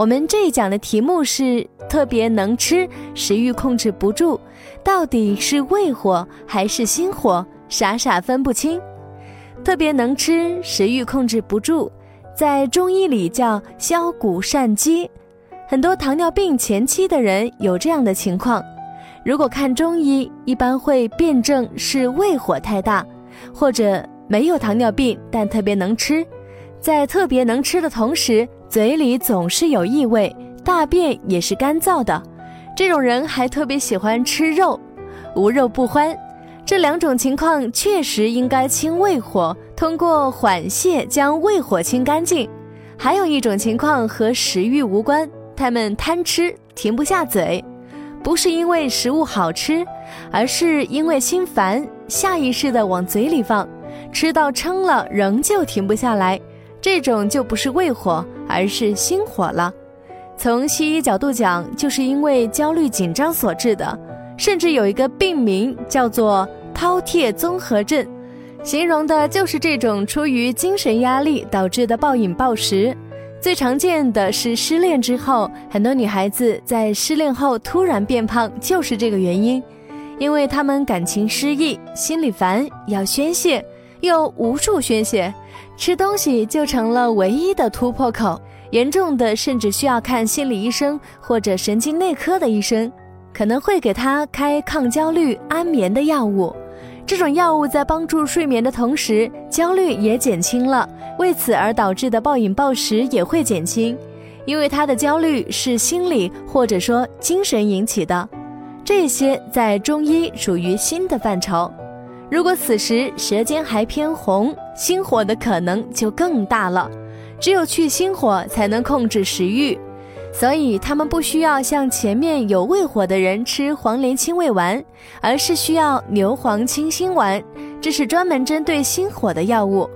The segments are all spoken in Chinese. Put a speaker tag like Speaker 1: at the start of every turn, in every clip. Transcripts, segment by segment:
Speaker 1: 我们这一讲的题目是特别能吃，食欲控制不住，到底是胃火还是心火？傻傻分不清。特别能吃，食欲控制不住，在中医里叫消谷善饥。很多糖尿病前期的人有这样的情况，如果看中医，一般会辩证是胃火太大，或者没有糖尿病但特别能吃，在特别能吃的同时。嘴里总是有异味，大便也是干燥的，这种人还特别喜欢吃肉，无肉不欢。这两种情况确实应该清胃火，通过缓泻将胃火清干净。还有一种情况和食欲无关，他们贪吃停不下嘴，不是因为食物好吃，而是因为心烦，下意识的往嘴里放，吃到撑了仍旧停不下来。这种就不是胃火，而是心火了。从西医角度讲，就是因为焦虑紧张所致的，甚至有一个病名叫做饕餮综合症，形容的就是这种出于精神压力导致的暴饮暴食。最常见的是失恋之后，很多女孩子在失恋后突然变胖，就是这个原因，因为她们感情失意，心里烦，要宣泄，又无处宣泄。吃东西就成了唯一的突破口，严重的甚至需要看心理医生或者神经内科的医生，可能会给他开抗焦虑、安眠的药物。这种药物在帮助睡眠的同时，焦虑也减轻了，为此而导致的暴饮暴食也会减轻，因为他的焦虑是心理或者说精神引起的。这些在中医属于新的范畴。如果此时舌尖还偏红，心火的可能就更大了。只有去心火，才能控制食欲。所以他们不需要像前面有胃火的人吃黄连清胃丸，而是需要牛黄清心丸，这是专门针对心火的药物。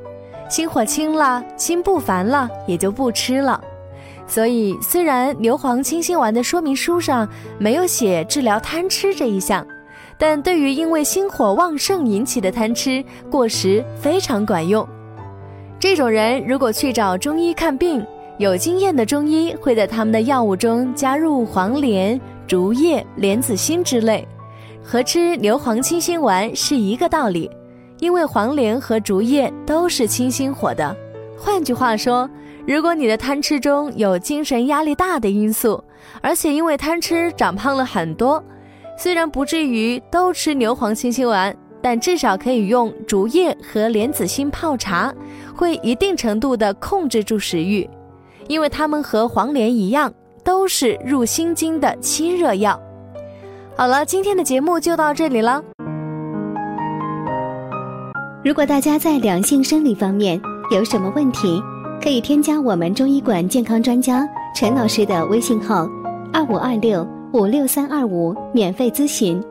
Speaker 1: 心火清了，心不烦了，也就不吃了。所以虽然牛黄清心丸的说明书上没有写治疗贪吃这一项。但对于因为心火旺盛引起的贪吃过食非常管用。这种人如果去找中医看病，有经验的中医会在他们的药物中加入黄连、竹叶、莲子心之类，和吃牛黄清心丸是一个道理。因为黄连和竹叶都是清心火的。换句话说，如果你的贪吃中有精神压力大的因素，而且因为贪吃长胖了很多。虽然不至于都吃牛黄清心丸，但至少可以用竹叶和莲子心泡茶，会一定程度的控制住食欲，因为它们和黄连一样，都是入心经的清热药。好了，今天的节目就到这里了。
Speaker 2: 如果大家在两性生理方面有什么问题，可以添加我们中医馆健康专家陈老师的微信号：二五二六。五六三二五，免费咨询。